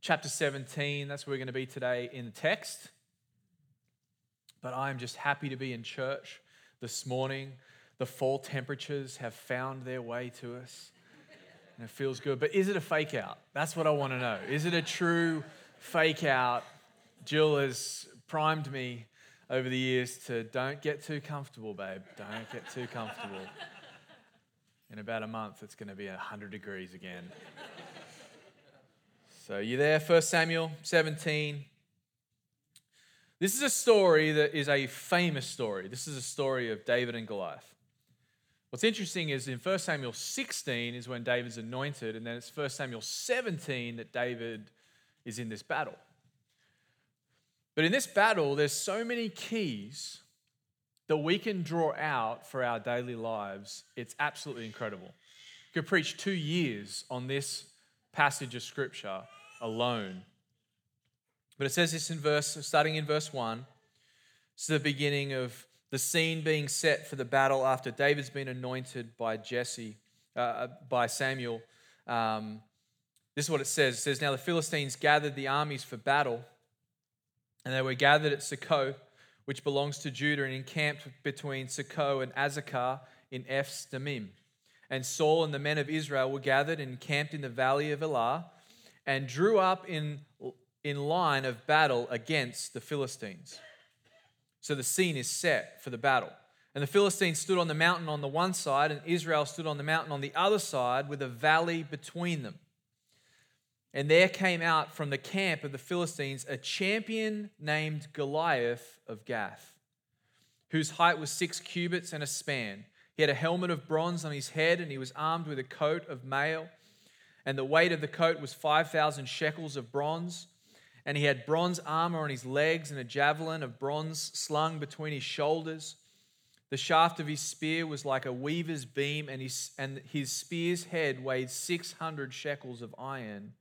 chapter 17. That's where we're going to be today in the text. But I'm just happy to be in church this morning. The fall temperatures have found their way to us, and it feels good. But is it a fake out? That's what I want to know. Is it a true fake out? Jill has primed me over the years to don't get too comfortable, babe. Don't get too comfortable. In about a month, it's going to be 100 degrees again. So you there? 1 Samuel 17. This is a story that is a famous story. This is a story of David and Goliath. What's interesting is in 1 Samuel 16 is when David's anointed, and then it's 1 Samuel 17 that David is in this battle. But in this battle, there's so many keys that we can draw out for our daily lives. It's absolutely incredible. You could preach two years on this passage of scripture alone. But it says this in verse, starting in verse 1. It's the beginning of the scene being set for the battle after David's been anointed by Jesse, uh, uh, by Samuel. Um, this is what it says. It says, Now the Philistines gathered the armies for battle, and they were gathered at Socoh, which belongs to Judah, and encamped between Socoh and Azekah in Ephes Dammim. And Saul and the men of Israel were gathered and encamped in the valley of Elah and drew up in, in line of battle against the Philistines. So the scene is set for the battle. And the Philistines stood on the mountain on the one side, and Israel stood on the mountain on the other side, with a valley between them. And there came out from the camp of the Philistines a champion named Goliath of Gath, whose height was six cubits and a span. He had a helmet of bronze on his head, and he was armed with a coat of mail and the weight of the coat was 5,000 shekels of bronze. And he had bronze armor on his legs and a javelin of bronze slung between his shoulders. The shaft of his spear was like a weaver's beam, and his, and his spear's head weighed 600 shekels of iron,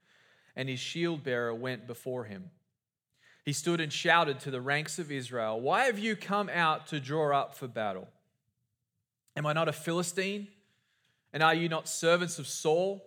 and his shield bearer went before him. He stood and shouted to the ranks of Israel, Why have you come out to draw up for battle? Am I not a Philistine? And are you not servants of Saul?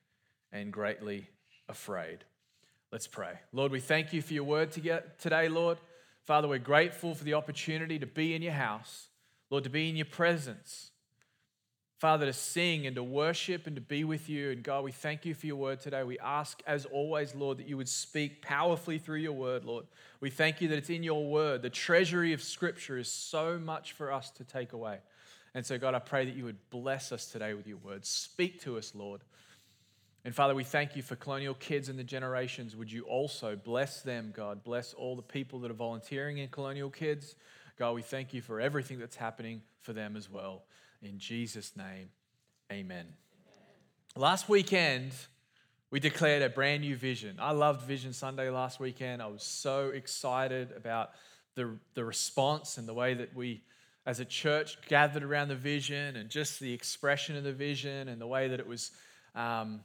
and greatly afraid. Let's pray. Lord, we thank you for your word today, Lord. Father, we're grateful for the opportunity to be in your house, Lord, to be in your presence. Father, to sing and to worship and to be with you. And God, we thank you for your word today. We ask, as always, Lord, that you would speak powerfully through your word, Lord. We thank you that it's in your word. The treasury of Scripture is so much for us to take away. And so, God, I pray that you would bless us today with your word. Speak to us, Lord. And Father, we thank you for colonial kids and the generations. Would you also bless them, God? Bless all the people that are volunteering in colonial kids. God, we thank you for everything that's happening for them as well. In Jesus' name, amen. Last weekend, we declared a brand new vision. I loved Vision Sunday last weekend. I was so excited about the, the response and the way that we, as a church, gathered around the vision and just the expression of the vision and the way that it was. Um,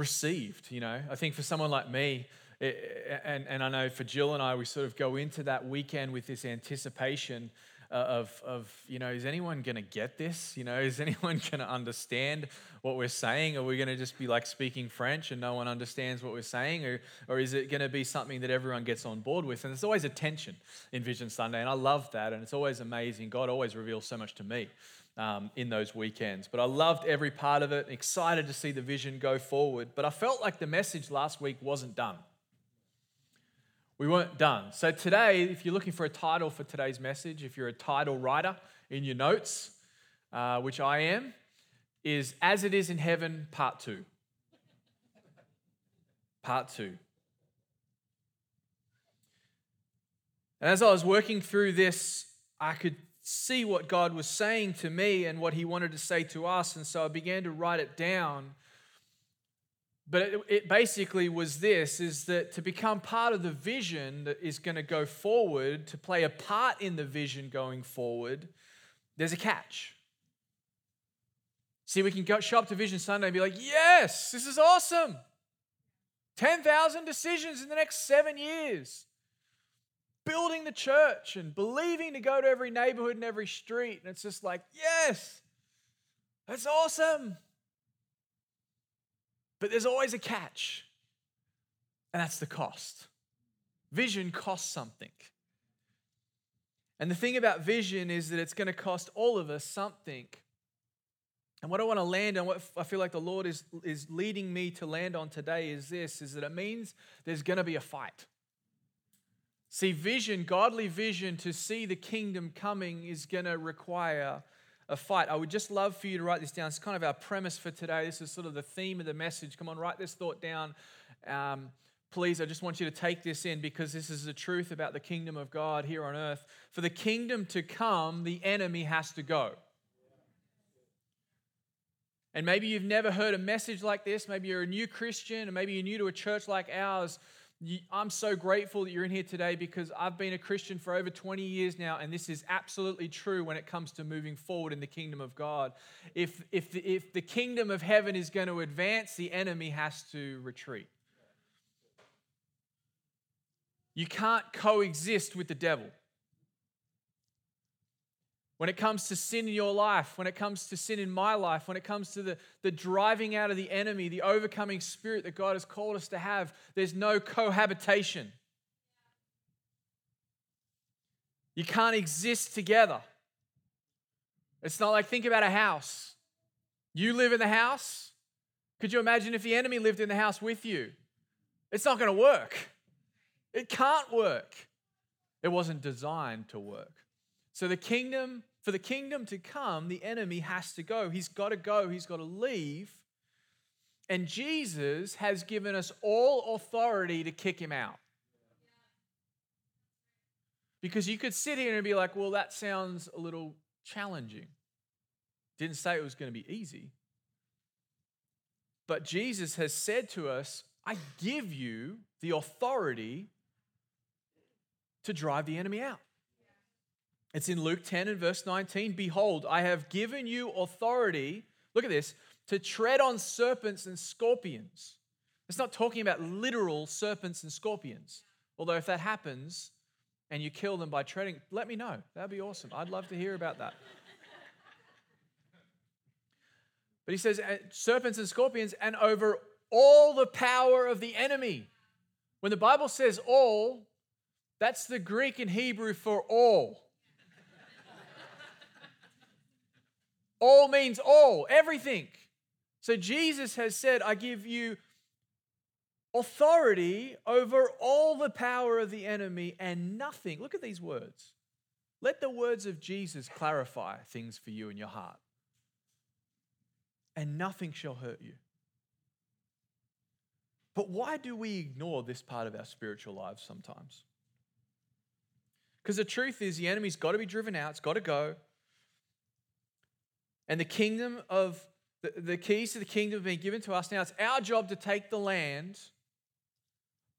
received. You know, I think for someone like me, it, and, and I know for Jill and I, we sort of go into that weekend with this anticipation uh, of, of you know, is anyone going to get this? You know, is anyone going to understand what we're saying? Are we going to just be like speaking French and no one understands what we're saying? Or, or is it going to be something that everyone gets on board with? And there's always a tension in Vision Sunday, and I love that. And it's always amazing. God always reveals so much to me um, in those weekends. But I loved every part of it, excited to see the vision go forward. But I felt like the message last week wasn't done. we weren't done. So today, if you're looking for a title for today's message, if you're a title writer in your notes, uh, which I am, is As It Is in Heaven, Part 2. Part 2. And as I was working through this, I could see what God was saying to me and what He wanted to say to us. And so I began to write it down. But it, it basically was this is that to become part of the vision that is going to go forward, to play a part in the vision going forward, there's a catch. See, we can go, show up to Vision Sunday and be like, yes, this is awesome. 10,000 decisions in the next seven years. Building the church and believing to go to every neighborhood and every street. And it's just like, yes, that's awesome. But there's always a catch, and that's the cost. Vision costs something. And the thing about vision is that it's going to cost all of us something. And what I want to land on, what I feel like the Lord is, is leading me to land on today is this, is that it means there's going to be a fight. See, vision, godly vision to see the kingdom coming is going to require a fight. I would just love for you to write this down. It's kind of our premise for today. This is sort of the theme of the message. Come on, write this thought down. Um, please, I just want you to take this in because this is the truth about the kingdom of God here on earth. For the kingdom to come, the enemy has to go. And maybe you've never heard a message like this. Maybe you're a new Christian, or maybe you're new to a church like ours. I'm so grateful that you're in here today because I've been a Christian for over 20 years now, and this is absolutely true when it comes to moving forward in the kingdom of God. If, if, the, if the kingdom of heaven is going to advance, the enemy has to retreat. You can't coexist with the devil. When it comes to sin in your life, when it comes to sin in my life, when it comes to the, the driving out of the enemy, the overcoming spirit that God has called us to have, there's no cohabitation. You can't exist together. It's not like think about a house. You live in the house. Could you imagine if the enemy lived in the house with you? It's not going to work. It can't work. It wasn't designed to work. So the kingdom for the kingdom to come, the enemy has to go. He's got to go, he's got to leave. And Jesus has given us all authority to kick him out. Because you could sit here and be like, well, that sounds a little challenging. Didn't say it was going to be easy. But Jesus has said to us, I give you the authority to drive the enemy out. It's in Luke 10 and verse 19. Behold, I have given you authority, look at this, to tread on serpents and scorpions. It's not talking about literal serpents and scorpions. Although, if that happens and you kill them by treading, let me know. That'd be awesome. I'd love to hear about that. But he says, uh, serpents and scorpions, and over all the power of the enemy. When the Bible says all, that's the Greek and Hebrew for all. All means all, everything. So Jesus has said, I give you authority over all the power of the enemy and nothing. Look at these words. Let the words of Jesus clarify things for you in your heart. And nothing shall hurt you. But why do we ignore this part of our spiritual lives sometimes? Because the truth is, the enemy's got to be driven out, it's got to go. And the kingdom of the, the keys to the kingdom have been given to us. Now it's our job to take the land.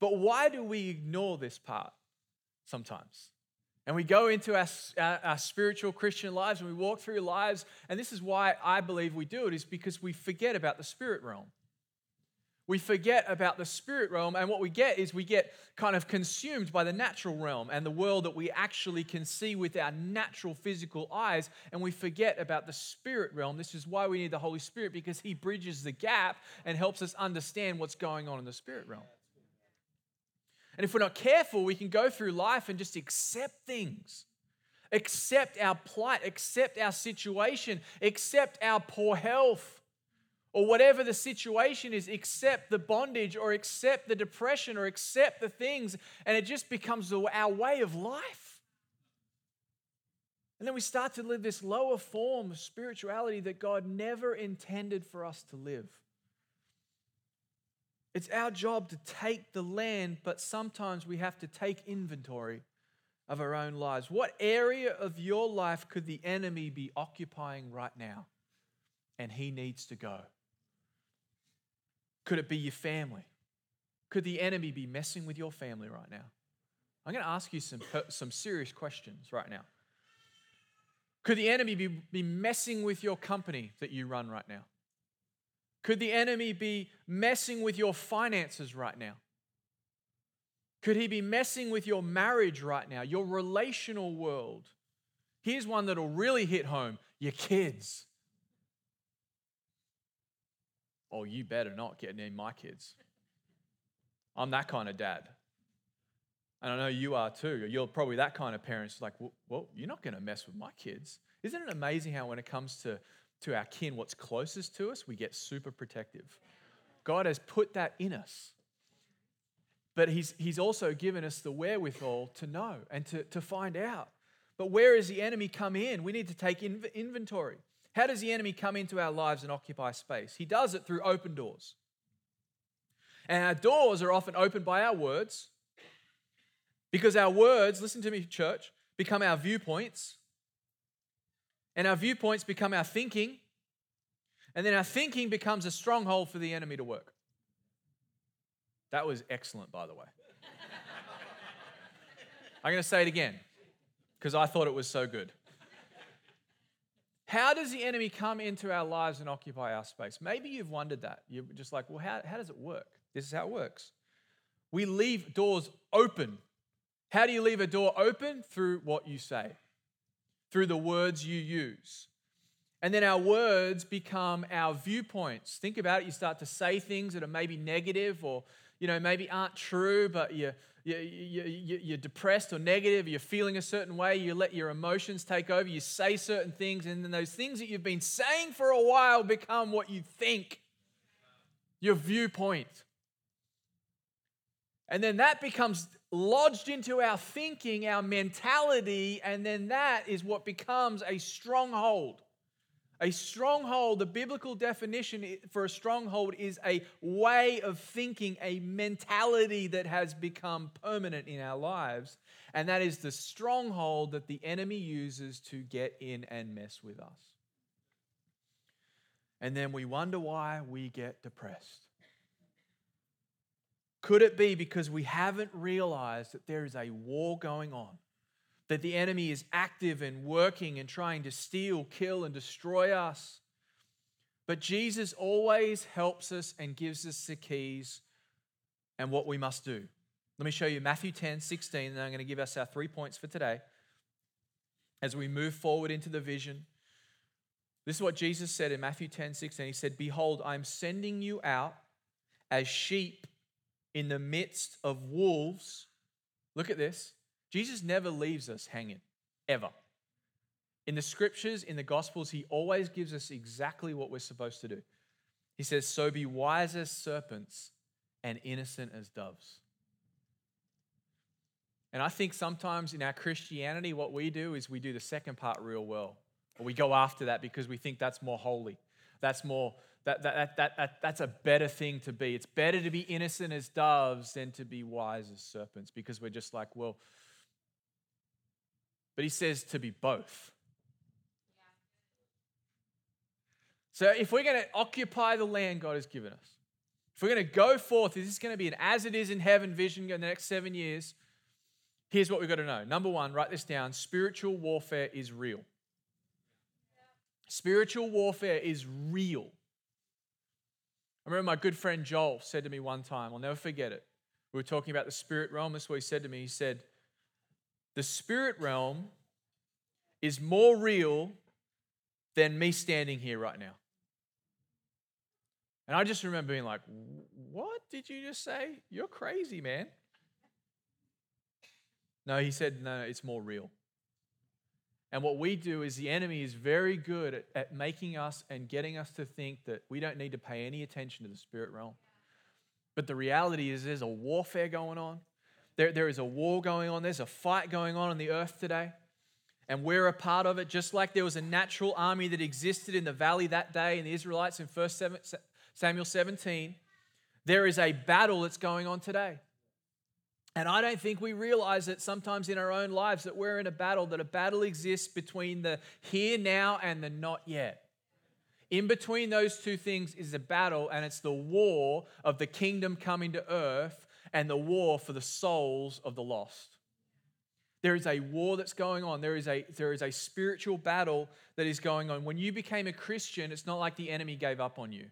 But why do we ignore this part sometimes? And we go into our, our, our, spiritual Christian lives and we walk through lives, and this is why I believe we do it, is because we forget about the spirit realm we forget about the spirit realm, and what we get is we get kind of consumed by the natural realm and the world that we actually can see with our natural physical eyes, and we forget about the spirit realm. This is why we need the Holy Spirit because He bridges the gap and helps us understand what's going on in the spirit realm. And if we're not careful, we can go through life and just accept things. Accept our plight, accept our situation, accept our poor health or whatever the situation is, accept the bondage or accept the depression or accept the things, and it just becomes our way of life. And then we start to live this lower form of spirituality that God never intended for us to live. It's our job to take the land, but sometimes we have to take inventory of our own lives. What area of your life could the enemy be occupying right now? And he needs to go. Could it be your family? Could the enemy be messing with your family right now? I'm going to ask you some, some serious questions right now. Could the enemy be, be messing with your company that you run right now? Could the enemy be messing with your finances right now? Could he be messing with your marriage right now, your relational world? Here's one that'll really hit home your kids. Oh, you better not get near my kids. I'm that kind of dad. And I know you are too. You're probably that kind of parent. It's like, well, you're not going to mess with my kids. Isn't it amazing how when it comes to, to our kin, what's closest to us, we get super protective? God has put that in us. But he's, he's also given us the wherewithal to know and to, to find out. But where does the enemy come in? We need to take inventory. How does the enemy come into our lives and occupy space? He does it through open doors. And our doors are often opened by our words because our words, listen to me, church, become our viewpoints. And our viewpoints become our thinking. And then our thinking becomes a stronghold for the enemy to work. That was excellent, by the way. I'm going to say it again because I thought it was so good. How does the enemy come into our lives and occupy our space? Maybe you've wondered that. You're just like, well, how, how does it work? This is how it works. We leave doors open. How do you leave a door open? Through what you say, through the words you use. And then our words become our viewpoints. Think about it. You start to say things that are maybe negative or, you know, maybe aren't true, but you, you're depressed or negative, you're feeling a certain way, you let your emotions take over, you say certain things, and then those things that you've been saying for a while become what you think, your viewpoint. And then that becomes lodged into our thinking, our mentality, and then that is what becomes a stronghold. A stronghold, the biblical definition for a stronghold is a way of thinking, a mentality that has become permanent in our lives. And that is the stronghold that the enemy uses to get in and mess with us. And then we wonder why we get depressed. Could it be because we haven't realized that there is a war going on? That the enemy is active and working and trying to steal, kill, and destroy us. But Jesus always helps us and gives us the keys and what we must do. Let me show you Matthew 10, 16, and I'm going to give us our three points for today as we move forward into the vision. This is what Jesus said in Matthew 10, 16. He said, Behold, I'm sending you out as sheep in the midst of wolves. Look at this. Jesus never leaves us hanging, ever. In the scriptures, in the gospels, he always gives us exactly what we're supposed to do. He says, So be wise as serpents and innocent as doves. And I think sometimes in our Christianity, what we do is we do the second part real well. Or we go after that because we think that's more holy. That's more, that, that, that, that, that's a better thing to be. It's better to be innocent as doves than to be wise as serpents because we're just like, well, but he says to be both. So if we're going to occupy the land God has given us, if we're going to go forth, is this is going to be an as it is in heaven vision in the next seven years. Here's what we've got to know. Number one, write this down spiritual warfare is real. Spiritual warfare is real. I remember my good friend Joel said to me one time, I'll never forget it. We were talking about the spirit realm. This is what he said to me. He said, the spirit realm is more real than me standing here right now. And I just remember being like, What did you just say? You're crazy, man. No, he said, No, it's more real. And what we do is the enemy is very good at, at making us and getting us to think that we don't need to pay any attention to the spirit realm. But the reality is, there's a warfare going on. There, there is a war going on. There's a fight going on on the earth today. And we're a part of it, just like there was a natural army that existed in the valley that day in the Israelites in 1 Samuel 17. There is a battle that's going on today. And I don't think we realize that sometimes in our own lives that we're in a battle, that a battle exists between the here, now, and the not yet. In between those two things is a battle, and it's the war of the kingdom coming to earth and the war for the souls of the lost. There is a war that's going on. There is a, there is a spiritual battle that is going on. When you became a Christian, it's not like the enemy gave up on you.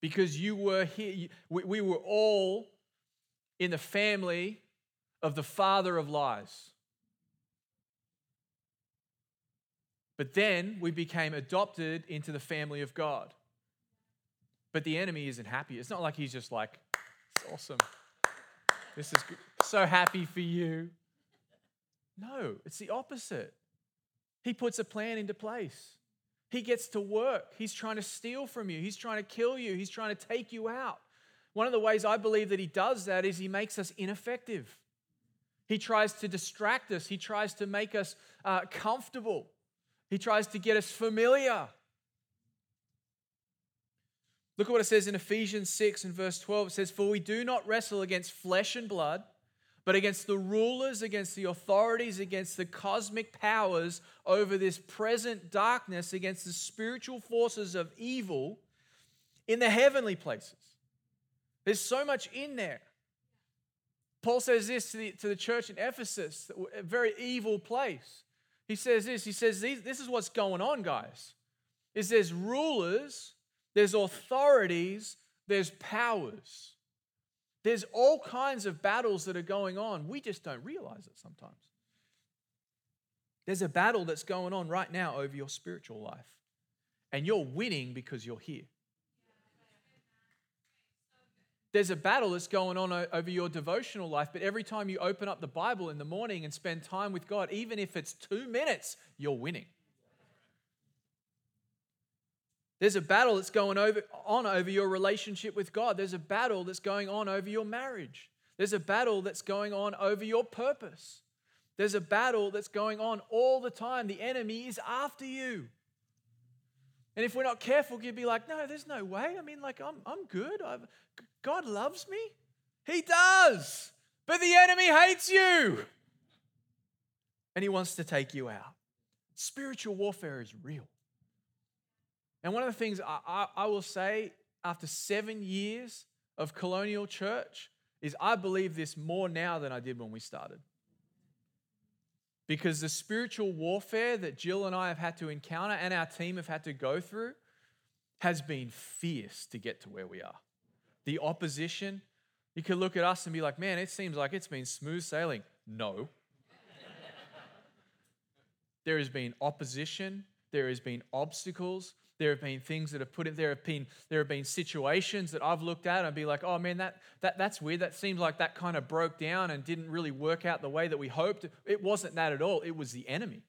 Because you were here, we, we were all in the family of the father of lies. But then we became adopted into the family of God. But the enemy isn't happy. It's not like he's just like, awesome. This is so happy for you. No, it's the opposite. He puts a plan into place. He gets to work. He's trying to steal from you. He's trying to kill you. He's trying to take you out. One of the ways I believe that he does that is he makes us ineffective. He tries to distract us, he tries to make us uh, comfortable, he tries to get us familiar. Look at what it says in Ephesians 6 and verse 12. It says, For we do not wrestle against flesh and blood, but against the rulers, against the authorities, against the cosmic powers over this present darkness, against the spiritual forces of evil in the heavenly places. There's so much in there. Paul says this to the, to the church in Ephesus, a very evil place. He says this, he says, this is what's going on, guys. Is there's rulers, there's authorities, there's powers. There's all kinds of battles that are going on. We just don't realize it sometimes. There's a battle that's going on right now over your spiritual life. And you're winning because you're here. There's a battle that's going on over your devotional life, but every time you open up the Bible in the morning and spend time with God, even if it's two minutes, you're winning. There's a battle that's going over, on over your relationship with God. There's a battle that's going on over your marriage. There's a battle that's going on over your purpose. There's a battle that's going on all the time. The enemy is after you. And if we're not careful, you'd be like, no, there's no way. I mean, like, I'm, I'm good. I've, God loves me. He does. But the enemy hates you. And he wants to take you out. Spiritual warfare is real. And one of the things I, I, I will say after seven years of colonial church is I believe this more now than I did when we started. Because the spiritual warfare that Jill and I have had to encounter and our team have had to go through has been fierce to get to where we are. The opposition, you could look at us and be like, man, it seems like it's been smooth sailing. No. there has been opposition, there has been obstacles, there have been things that have put it, there have been, there have been situations that I've looked at and be like, oh man, that, that, that's weird. That seems like that kind of broke down and didn't really work out the way that we hoped. It wasn't that at all. It was the enemy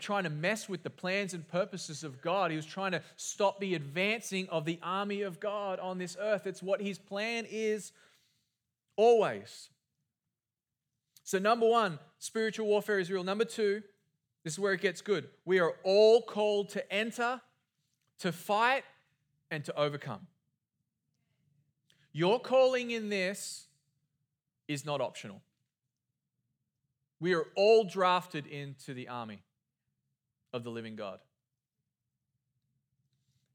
trying to mess with the plans and purposes of God. He was trying to stop the advancing of the army of God on this earth. It's what his plan is always. So, number one, spiritual warfare is real. Number two, this is where it gets good. We are all called to enter to fight and to overcome. Your calling in this is not optional. We are all drafted into the army of the living God.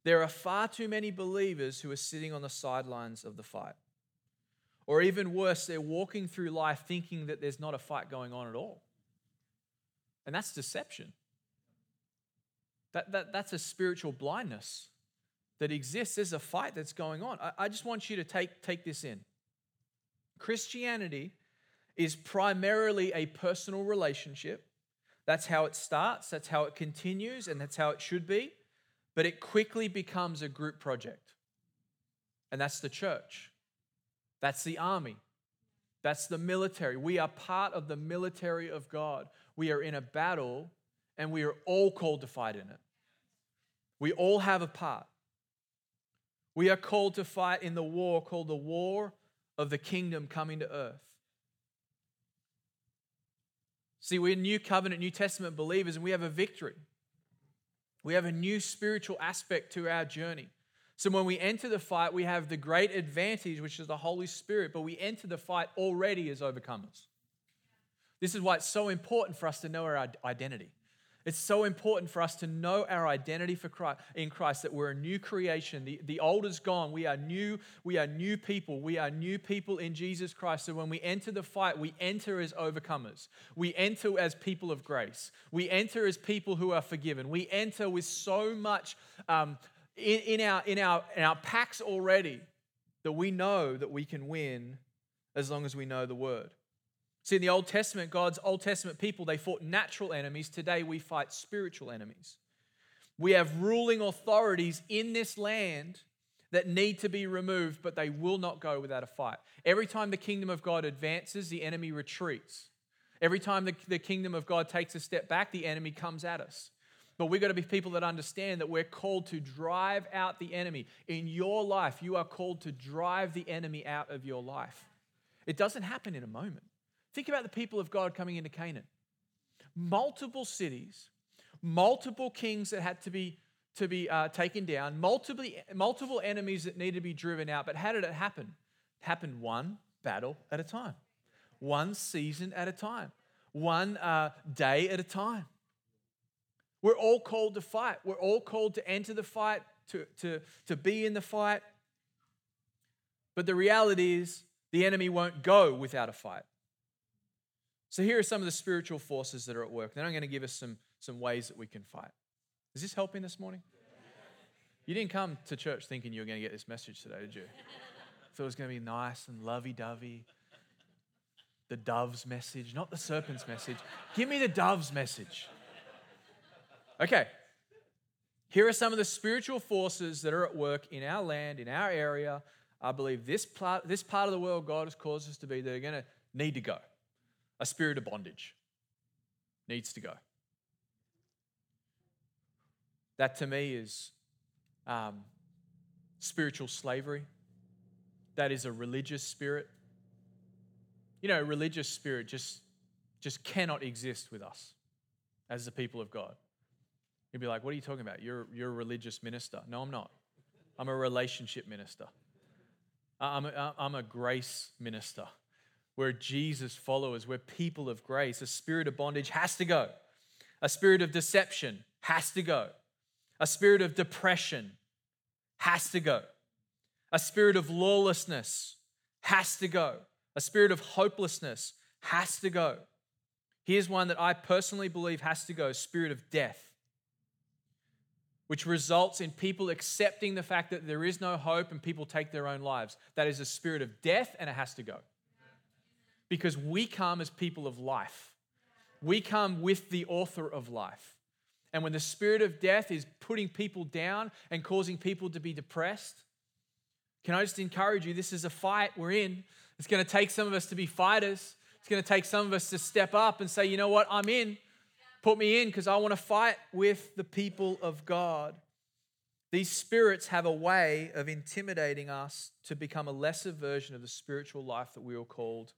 There are far too many believers who are sitting on the sidelines of the fight. Or even worse, they're walking through life thinking that there's not a fight going on at all. And that's deception. That, that, that's a spiritual blindness that exists. There's a fight that's going on. I, I just want you to take, take this in. Christianity is primarily a personal relationship. That's how it starts, that's how it continues, and that's how it should be. But it quickly becomes a group project. And that's the church, that's the army. That's the military. We are part of the military of God. We are in a battle and we are all called to fight in it. We all have a part. We are called to fight in the war called the war of the kingdom coming to earth. See, we're New Covenant, New Testament believers, and we have a victory. We have a new spiritual aspect to our journey. So when we enter the fight, we have the great advantage, which is the Holy Spirit, but we enter the fight already as overcomers. This is why it's so important for us to know our identity. It's so important for us to know our identity for Christ, in Christ, that we're a new creation. The, the old is gone. We are new. We are new people. We are new people in Jesus Christ. So when we enter the fight, we enter as overcomers. We enter as people of grace. We enter as people who are forgiven. We enter with so much um, in, in, our, in, our, in our packs already that we know that we can win as long as we know the word. See, in the Old Testament, God's Old Testament people, they fought natural enemies. Today, we fight spiritual enemies. We have ruling authorities in this land that need to be removed, but they will not go without a fight. Every time the kingdom of God advances, the enemy retreats. Every time the, the kingdom of God takes a step back, the enemy comes at us. But we've got to be people that understand that we're called to drive out the enemy. In your life, you are called to drive the enemy out of your life. It doesn't happen in a moment. Think about the people of God coming into Canaan. Multiple cities, multiple kings that had to be, to be uh, taken down, multiple, multiple enemies that need to be driven out. But how did it happen? It happened one battle at a time, one season at a time, one uh, day at a time. We're all called to fight. We're all called to enter the fight, to, to, to be in the fight. But the reality is, the enemy won't go without a fight. So here are some of the spiritual forces that are at work. Then I'm going to give us some, some ways that we can fight. Is this helping this morning? You didn't come to church thinking you were going to get this message today, did you? Thought it was going to be nice and lovey dovey. The dove's message, not the serpent's message. Give me the dove's message. Okay. Here are some of the spiritual forces that are at work in our land, in our area. I believe this part, this part of the world God has caused us to be, they're going to need to go a spirit of bondage needs to go. That to me is um, spiritual slavery. That is a religious spirit. You know, religious spirit just, just cannot exist with us as the people of God. You'd be like, what are you talking about? You're, you're a religious minister. No, I'm not. I'm a relationship minister. I'm a, I'm a grace minister. We're Jesus followers. We're people of grace. A spirit of bondage has to go. A spirit of deception has to go. A spirit of depression has to go. A spirit of lawlessness has to go. A spirit of hopelessness has to go. Here's one that I personally believe has to go spirit of death, which results in people accepting the fact that there is no hope and people take their own lives. That is a spirit of death and it has to go because we come as people of life. We come with the author of life. And when the spirit of death is putting people down and causing people to be depressed, can I just encourage you? This is a fight we're in. It's going to take some of us to be fighters. It's going to take some of us to step up and say, you know what, I'm in. Put me in because I want to fight with the people of God. These spirits have a way of intimidating us to become a lesser version of the spiritual life that we were called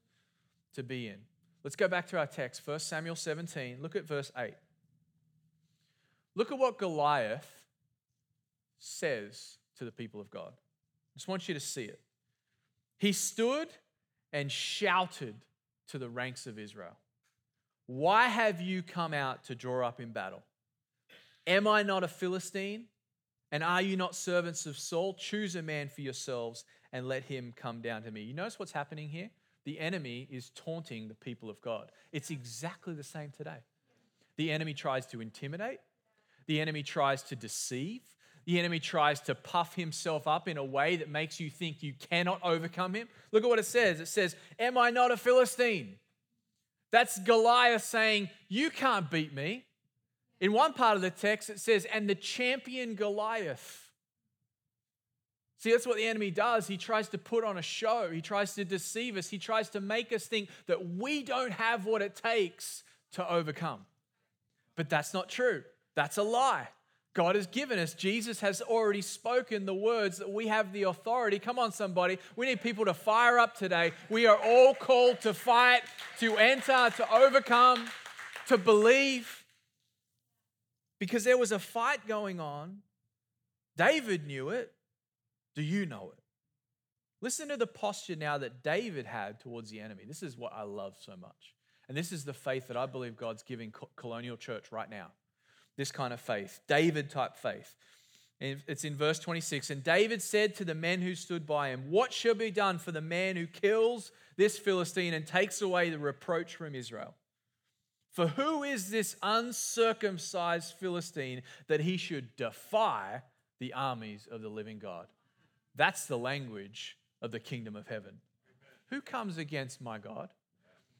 to be in. Let's go back to our text, 1 Samuel 17. Look at verse 8. Look at what Goliath says to the people of God. I just want you to see it. He stood and shouted to the ranks of Israel Why have you come out to draw up in battle? Am I not a Philistine? And are you not servants of Saul? Choose a man for yourselves and let him come down to me. You notice what's happening here? The enemy is taunting the people of God. It's exactly the same today. The enemy tries to intimidate, the enemy tries to deceive, the enemy tries to puff himself up in a way that makes you think you cannot overcome him. Look at what it says it says, Am I not a Philistine? That's Goliath saying, You can't beat me. In one part of the text, it says, And the champion Goliath. See, that's what the enemy does. He tries to put on a show, he tries to deceive us, he tries to make us think that we don't have what it takes to overcome. But that's not true. That's a lie. God has given us. Jesus has already spoken the words that we have the authority. Come on, somebody. We need people to fire up today. We are all called to fight, to enter, to overcome, to believe. Because there was a fight going on. David knew it. Do you know it? Listen to the posture now that David had towards the enemy. This is what I love so much. And this is the faith that I believe God's giving Colonial Church right now. This kind of faith, David type faith. It's in verse 26. And David said to the men who stood by him, What shall be done for the man who kills this Philistine and takes away the reproach from Israel? For who is this uncircumcised Philistine that he should defy the armies of the living God? That's the language of the kingdom of heaven. Who comes against my God?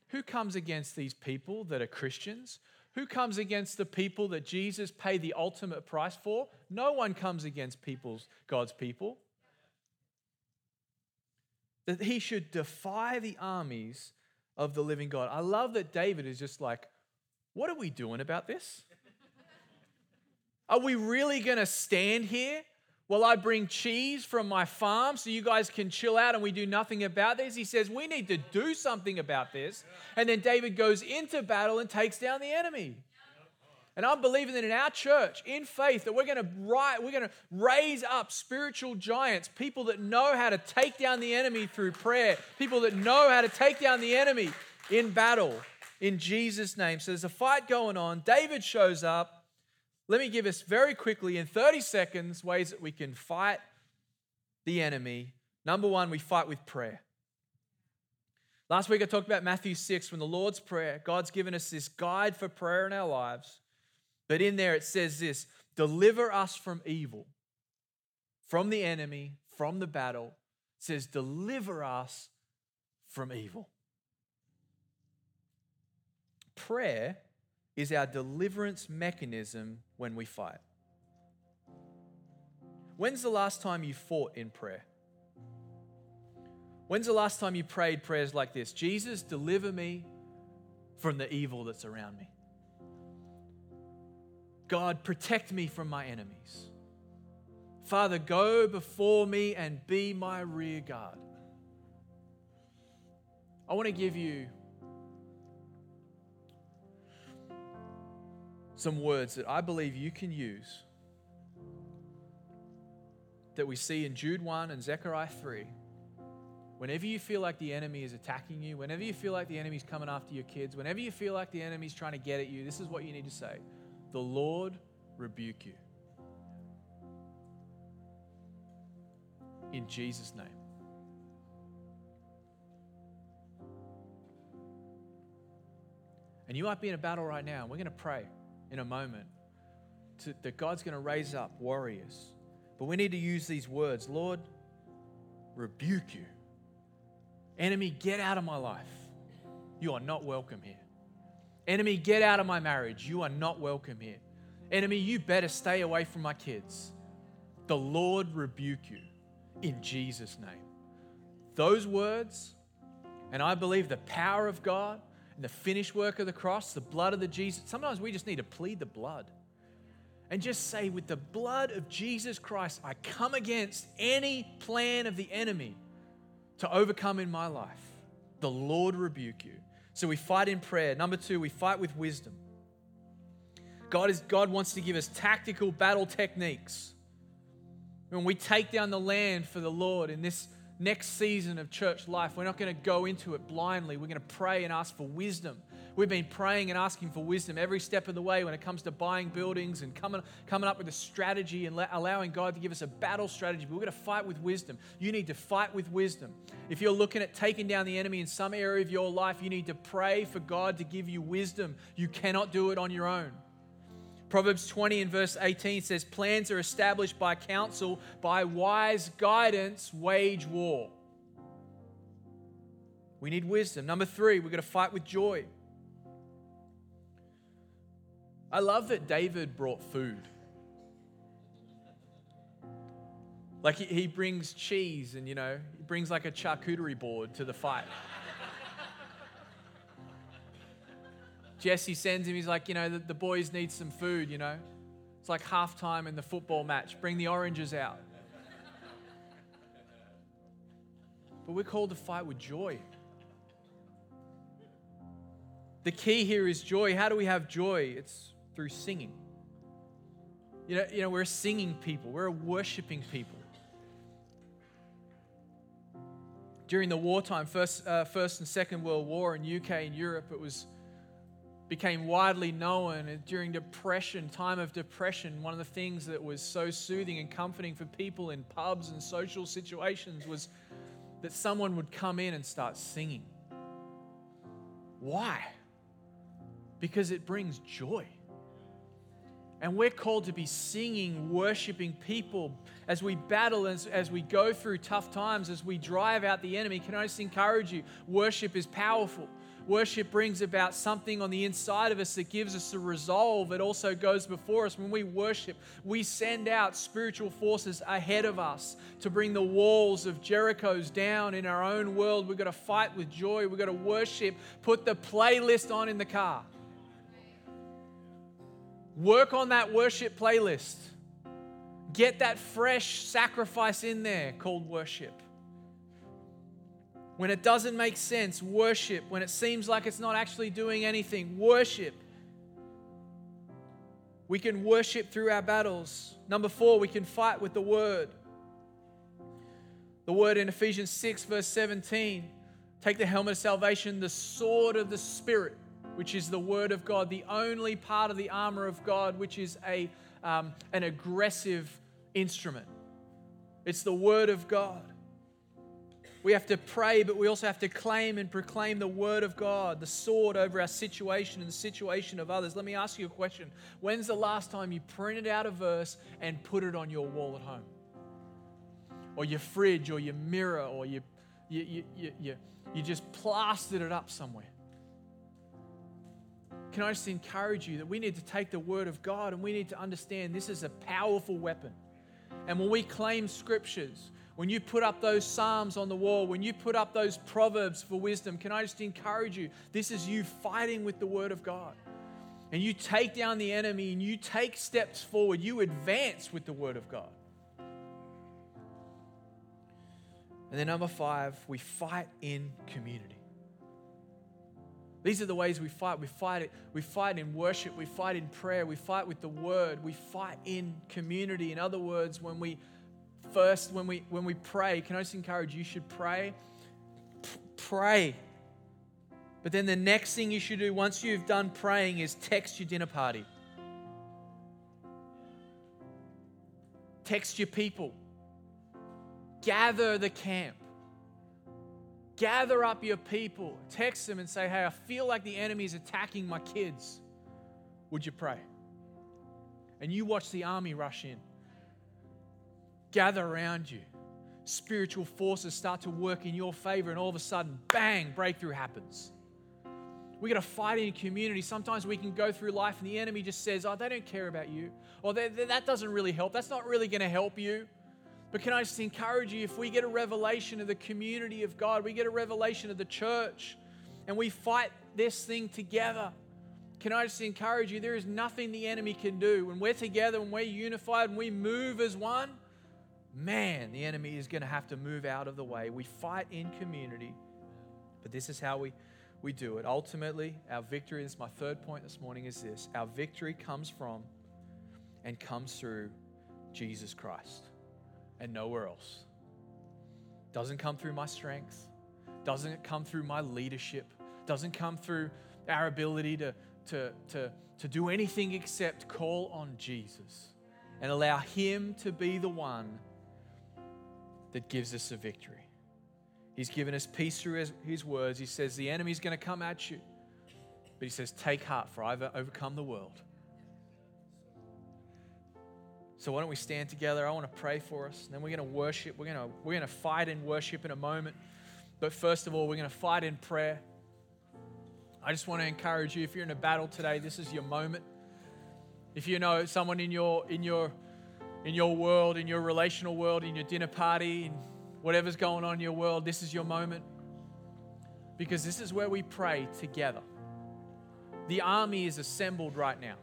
Who comes against these people that are Christians? Who comes against the people that Jesus paid the ultimate price for? No one comes against people's God's people. That he should defy the armies of the living God. I love that David is just like, what are we doing about this? Are we really going to stand here while I bring cheese from my farm so you guys can chill out and we do nothing about this? He says, We need to do something about this. And then David goes into battle and takes down the enemy. And I'm believing that in our church, in faith, that we're going to write, we're going to raise up spiritual giants, people that know how to take down the enemy through prayer, people that know how to take down the enemy in battle in Jesus' name. So there's a fight going on. David shows up. Let me give us very quickly, in 30 seconds, ways that we can fight the enemy. Number one, we fight with prayer. Last week I talked about Matthew 6 when the Lord's Prayer, God's given us this guide for prayer in our lives. But in there it says this deliver us from evil, from the enemy, from the battle. It says, deliver us from evil. Prayer is our deliverance mechanism when we fight. When's the last time you fought in prayer? When's the last time you prayed prayers like this? Jesus, deliver me from the evil that's around me. God, protect me from my enemies. Father, go before me and be my rear guard. I want to give you some words that I believe you can use that we see in Jude 1 and Zechariah 3. Whenever you feel like the enemy is attacking you, whenever you feel like the enemy's coming after your kids, whenever you feel like the enemy's trying to get at you, this is what you need to say The Lord rebuke you. In Jesus' name. And you might be in a battle right now. We're going to pray in a moment to, that God's going to raise up warriors. But we need to use these words Lord, rebuke you. Enemy, get out of my life. You are not welcome here. Enemy, get out of my marriage. You are not welcome here. Enemy, you better stay away from my kids. The Lord rebuke you in Jesus' name. Those words, and I believe the power of God the finished work of the cross, the blood of the Jesus. Sometimes we just need to plead the blood and just say, with the blood of Jesus Christ, I come against any plan of the enemy to overcome in my life. The Lord rebuke you. So we fight in prayer. Number two, we fight with wisdom. God, is, God wants to give us tactical battle techniques. When we take down the land for the Lord in this next season of church life, we're not going to go into it blindly. We're going to pray and ask for wisdom. We've been praying and asking for wisdom every step of the way when it comes to buying buildings and coming, coming up with a strategy and allowing God to give us a battle strategy. But we're going to fight with wisdom. You need to fight with wisdom. If you're looking at taking down the enemy in some area of your life, you need to pray for God to give you wisdom. You cannot do it on your own. Proverbs 20 and verse 18 says, Plans are established by counsel, by wise guidance, wage war. We need wisdom. Number three, we're going to fight with joy. I love that David brought food. Like he, he brings cheese and, you know, he brings like a charcuterie board to the fight. Jesse sends him, he's like, you know, the, the boys need some food, you know. It's like halftime in the football match. Bring the oranges out. But we're called to fight with joy. The key here is joy. How do we have joy? It's through singing. You know, you know we're singing people, we're a worshiping people. During the wartime, first, uh, first and Second World War in UK and Europe, it was became widely known during depression, time of depression. One of the things that was so soothing and comforting for people in pubs and social situations was that someone would come in and start singing. Why? Because it brings joy. And we're called to be singing, worshiping people as we battle, as, as we go through tough times, as we drive out the enemy. Can I just encourage you? Worship is powerful. Worship brings about something on the inside of us that gives us a resolve. It also goes before us. When we worship, we send out spiritual forces ahead of us to bring the walls of Jericho's down in our own world. We've got to fight with joy. We've got to worship. Put the playlist on in the car. Work on that worship playlist. Get that fresh sacrifice in there called worship. When it doesn't make sense, worship. When it seems like it's not actually doing anything, worship. We can worship through our battles. Number four, we can fight with the word. The word in Ephesians 6, verse 17 take the helmet of salvation, the sword of the Spirit, which is the word of God, the only part of the armor of God which is a, um, an aggressive instrument. It's the word of God. We have to pray, but we also have to claim and proclaim the word of God, the sword over our situation and the situation of others. Let me ask you a question. When's the last time you printed out a verse and put it on your wall at home? Or your fridge, or your mirror, or you, you, you, you, you, you just plastered it up somewhere? Can I just encourage you that we need to take the word of God and we need to understand this is a powerful weapon. And when we claim scriptures, when you put up those Psalms on the wall, when you put up those Proverbs for wisdom, can I just encourage you? This is you fighting with the Word of God. And you take down the enemy and you take steps forward. You advance with the Word of God. And then, number five, we fight in community. These are the ways we fight. We fight it. We fight in worship. We fight in prayer. We fight with the word. We fight in community. In other words, when we first when we when we pray, can I just encourage you should pray? Pray. But then the next thing you should do once you've done praying is text your dinner party. Text your people. Gather the camp. Gather up your people. Text them and say, hey, I feel like the enemy is attacking my kids. Would you pray? And you watch the army rush in gather around you. Spiritual forces start to work in your favor, and all of a sudden, bang, breakthrough happens. We got to fight in community. Sometimes we can go through life and the enemy just says, Oh, they don't care about you. Or that doesn't really help. That's not really going to help you. But can I just encourage you if we get a revelation of the community of God, we get a revelation of the church, and we fight this thing together, can I just encourage you? There is nothing the enemy can do. When we're together, when we're unified, when we move as one, man, the enemy is going to have to move out of the way. We fight in community, but this is how we, we do it. Ultimately, our victory, this is my third point this morning, is this our victory comes from and comes through Jesus Christ and nowhere else. Doesn't come through my strength, doesn't come through my leadership, doesn't come through our ability to, to, to, to do anything except call on Jesus and allow Him to be the one that gives us a victory. He's given us peace through his, his words. He says, The enemy's going to come at you. But he says, Take heart, for I've overcome the world. So why don't we stand together? I want to pray for us. And then we're going to worship. We're going to, we're going to fight in worship in a moment. But first of all, we're going to fight in prayer. I just want to encourage you if you're in a battle today, this is your moment. If you know someone in your in your in your world, in your relational world, in your dinner party, in whatever's going on in your world, this is your moment. Because this is where we pray together. The army is assembled right now.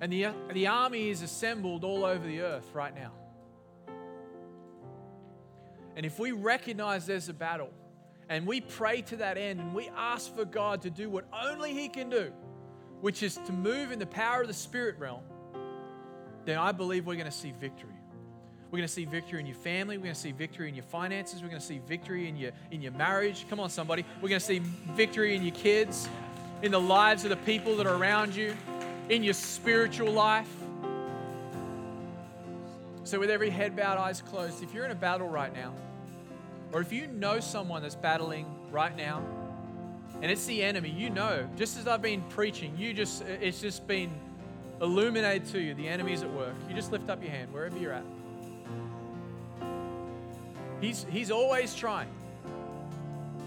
And the, the army is assembled all over the earth right now. And if we recognize there's a battle and we pray to that end and we ask for God to do what only He can do, which is to move in the power of the spirit realm, then I believe we're going to see victory. We're going to see victory in your family. We're going to see victory in your finances. We're going to see victory in your, in your marriage. Come on, somebody. We're going to see victory in your kids, in the lives of the people that are around you, in your spiritual life. So, with every head bowed, eyes closed, if you're in a battle right now, or if you know someone that's battling right now, and it's the enemy, you know, just as I've been preaching, you just, it's just been illuminated to you, the enemy's at work. You just lift up your hand wherever you're at. He's, he's always trying,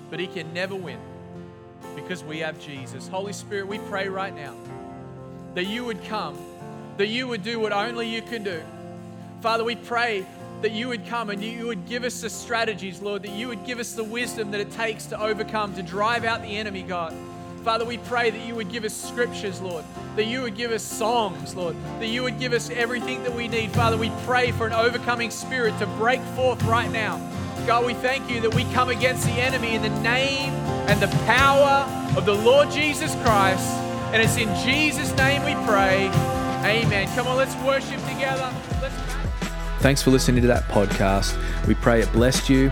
but he can never win because we have Jesus. Holy Spirit, we pray right now that you would come, that you would do what only you can do. Father, we pray that you would come and you would give us the strategies, Lord, that you would give us the wisdom that it takes to overcome, to drive out the enemy, God. Father, we pray that you would give us scriptures, Lord, that you would give us songs, Lord, that you would give us everything that we need. Father, we pray for an overcoming spirit to break forth right now. God, we thank you that we come against the enemy in the name and the power of the Lord Jesus Christ. And it's in Jesus' name we pray. Amen. Come on, let's worship together. Let's Thanks for listening to that podcast. We pray it blessed you